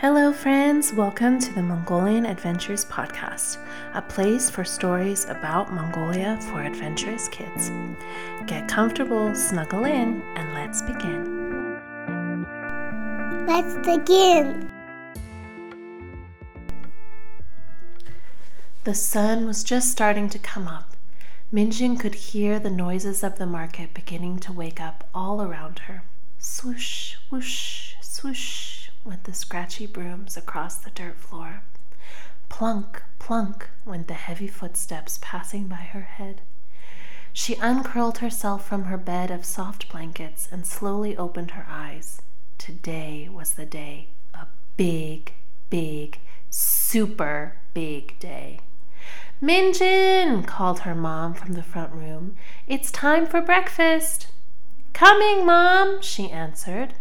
Hello, friends. Welcome to the Mongolian Adventures Podcast, a place for stories about Mongolia for adventurous kids. Get comfortable, snuggle in, and let's begin. Let's begin. The sun was just starting to come up. Minjin could hear the noises of the market beginning to wake up all around her. Swoosh, whoosh, swoosh went the scratchy brooms across the dirt floor. Plunk, plunk went the heavy footsteps passing by her head. She uncurled herself from her bed of soft blankets and slowly opened her eyes. Today was the day. A big, big, super big day. Minjin, called her mom from the front room. It's time for breakfast. Coming, mom, she answered.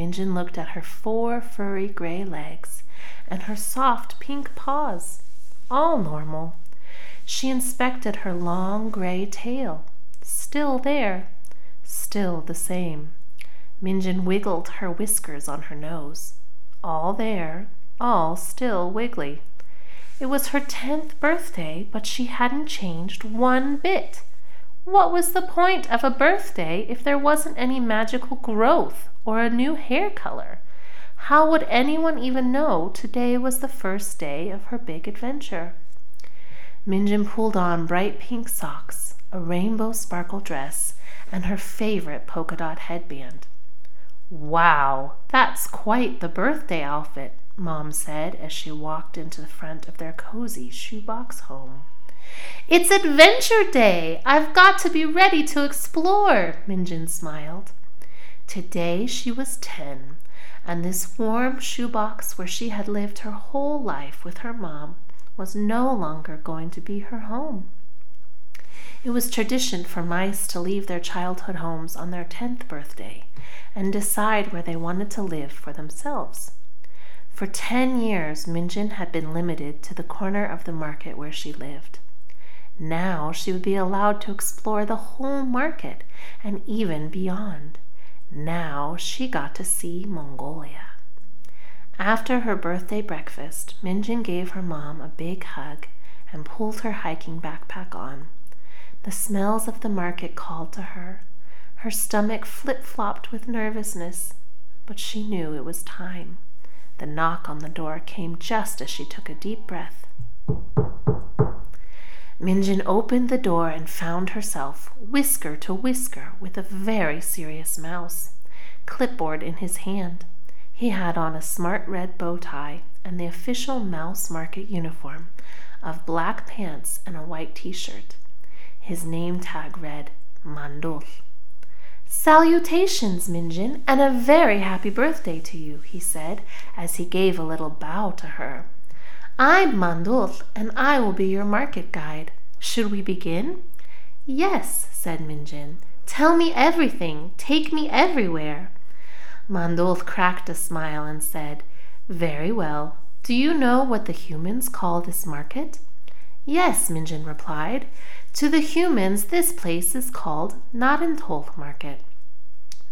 Minjin looked at her four furry gray legs and her soft pink paws. All normal. She inspected her long gray tail. Still there. Still the same. Minjin wiggled her whiskers on her nose. All there. All still wiggly. It was her tenth birthday, but she hadn't changed one bit. What was the point of a birthday if there wasn't any magical growth or a new hair color. How would anyone even know today was the first day of her big adventure? Minjin pulled on bright pink socks, a rainbow sparkle dress, and her favorite polka dot headband. Wow, that's quite the birthday outfit, Mom said as she walked into the front of their cozy shoebox home. It's Adventure Day! I've got to be ready to explore, Minjin smiled. Today she was ten, and this warm shoebox where she had lived her whole life with her mom was no longer going to be her home. It was tradition for mice to leave their childhood homes on their tenth birthday and decide where they wanted to live for themselves. For ten years, Minjin had been limited to the corner of the market where she lived. Now she would be allowed to explore the whole market and even beyond. Now she got to see Mongolia. After her birthday breakfast, Minjin gave her mom a big hug and pulled her hiking backpack on. The smells of the market called to her. Her stomach flip flopped with nervousness, but she knew it was time. The knock on the door came just as she took a deep breath. Minjin opened the door and found herself whisker to whisker with a very serious mouse, clipboard in his hand. He had on a smart red bow tie and the official mouse market uniform of black pants and a white t shirt. His name tag read Mandul. Salutations, Minjin, and a very happy birthday to you, he said as he gave a little bow to her. I'm Mandul, and I will be your market guide. Should we begin? Yes, said Minjin. Tell me everything. Take me everywhere. Mandul cracked a smile and said, Very well. Do you know what the humans call this market? Yes, Minjin replied. To the humans, this place is called Narantuul Market.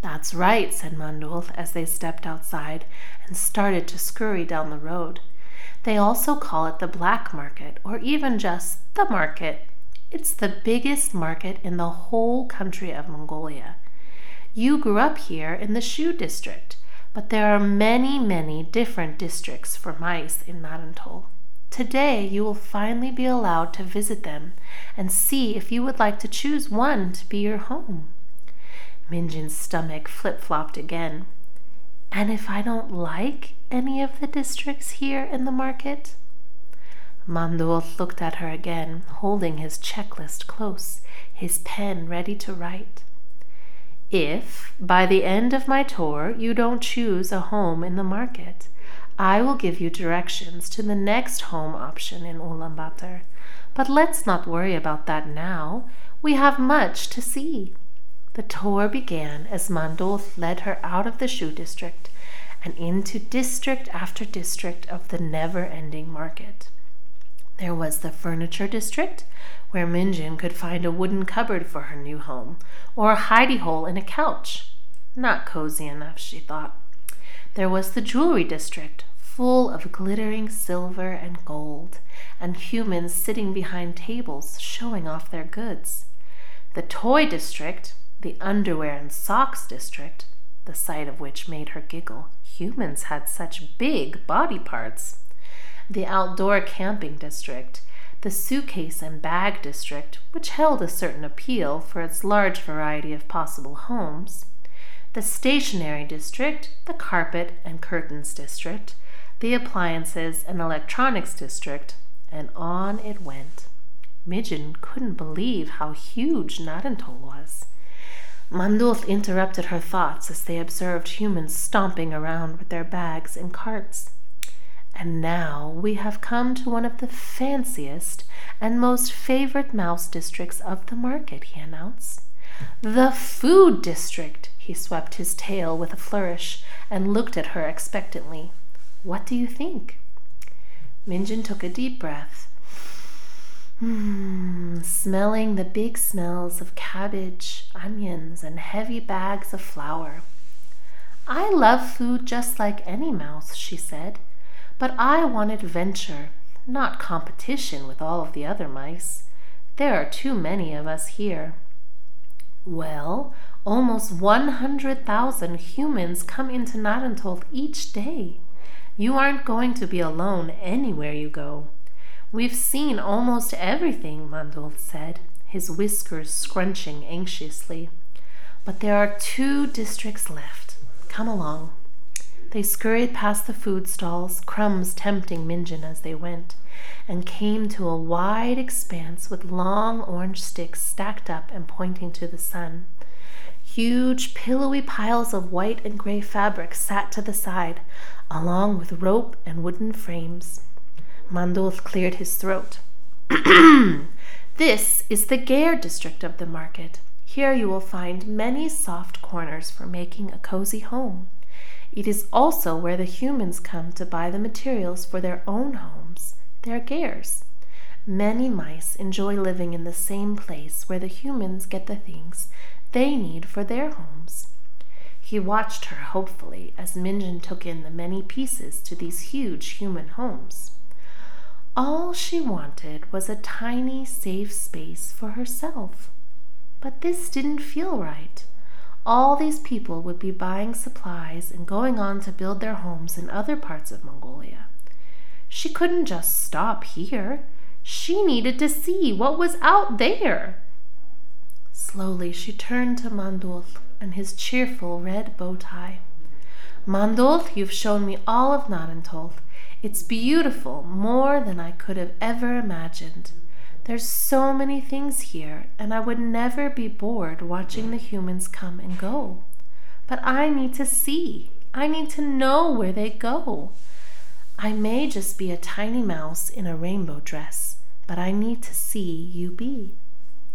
That's right, said Mandul as they stepped outside and started to scurry down the road. They also call it the black market or even just the market. It's the biggest market in the whole country of Mongolia. You grew up here in the Shu district, but there are many, many different districts for mice in Narantuul. Today you will finally be allowed to visit them and see if you would like to choose one to be your home. Minjin's stomach flip flopped again. And if I don't like any of the districts here in the market? Mandul looked at her again, holding his checklist close, his pen ready to write. If, by the end of my tour, you don't choose a home in the market, I will give you directions to the next home option in Ulaanbaatar. But let's not worry about that now. We have much to see. The tour began as Mandul led her out of the Shu district and into district after district of the never ending market. There was the furniture district, where Minjin could find a wooden cupboard for her new home, or a hidey hole in a couch. Not cozy enough, she thought. There was the jewelry district, full of glittering silver and gold, and humans sitting behind tables showing off their goods. The toy district, the underwear and socks district, the sight of which made her giggle. Humans had such big body parts. The outdoor camping district, the suitcase and bag district, which held a certain appeal for its large variety of possible homes, the stationery district, the carpet and curtains district, the appliances and electronics district, and on it went. Minjin couldn't believe how huge Narantuul was. Mandul interrupted her thoughts as they observed humans stomping around with their bags and carts. And now we have come to one of the fanciest and most favorite mouse districts of the market, he announced. The food district! He swept his tail with a flourish and looked at her expectantly. What do you think? Minjin took a deep breath. Hmm, smelling the big smells of cabbage, onions, and heavy bags of flour. I love food just like any mouse, she said, but I want adventure, not competition with all of the other mice. There are too many of us here. Well, almost 100,000 humans come into Narantuul each day. You aren't going to be alone anywhere you go. We've seen almost everything, Mandul said, his whiskers scrunching anxiously. But there are two districts left. Come along. They scurried past the food stalls, crumbs tempting Minjin as they went, and came to a wide expanse with long orange sticks stacked up and pointing to the sun. Huge, pillowy piles of white and gray fabric sat to the side, along with rope and wooden frames. Mandul cleared his throat. this is the Ger district of the market. Here you will find many soft corners for making a cozy home. It is also where the humans come to buy the materials for their own homes, their gers. Many mice enjoy living in the same place where the humans get the things they need for their homes. He watched her hopefully as Minjin took in the many pieces to these huge human homes. All she wanted was a tiny, safe space for herself. But this didn't feel right. All these people would be buying supplies and going on to build their homes in other parts of Mongolia. She couldn't just stop here. She needed to see what was out there. Slowly she turned to Mandul and his cheerful red bow tie. Mandul, you've shown me all of Narantuul. It's beautiful, more than I could have ever imagined. There's so many things here, and I would never be bored watching the humans come and go. But I need to see. I need to know where they go. I may just be a tiny mouse in a rainbow dress, but I need to see UB.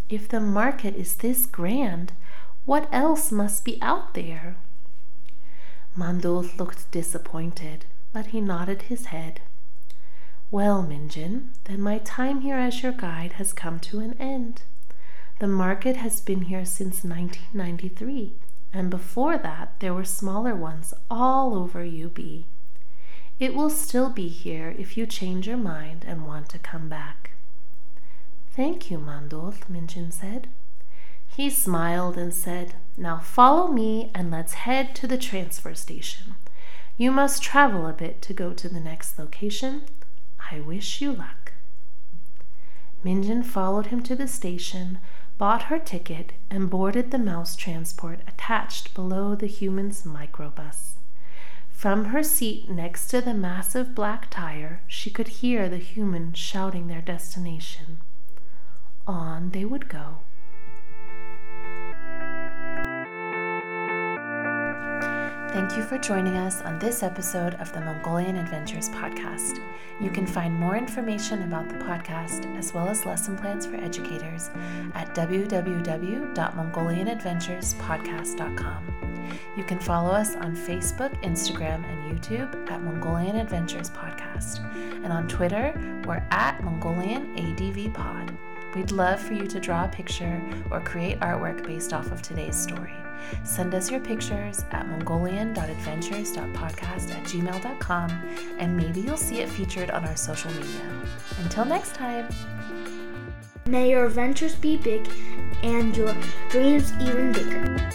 If the market is this grand, what else must be out there? Mandul looked disappointed but he nodded his head. Well, Minjin, then my time here as your guide has come to an end. The market has been here since 1993, and before that there were smaller ones all over UB. It will still be here if you change your mind and want to come back. Thank you, Mandul, Minjin said. He smiled and said, Now follow me and let's head to the transfer station. You must travel a bit to go to the next location. I wish you luck. Minjin followed him to the station, bought her ticket, and boarded the mouse transport attached below the human's microbus. From her seat next to the massive black tire, she could hear the humans shouting their destination. On they would go. Thank you for joining us on this episode of the Mongolian Adventures podcast. You can find more information about the podcast as well as lesson plans for educators at www.mongolianadventurespodcast.com. You can follow us on Facebook, Instagram, and YouTube at Mongolian Adventures Podcast. And on Twitter, we're at Mongolian ADV Pod. We'd love for you to draw a picture or create artwork based off of today's story. Send us your pictures at mongolian.adventures.podcast at gmail.com and maybe you'll see it featured on our social media. Until next time. May your adventures be big and your dreams even bigger.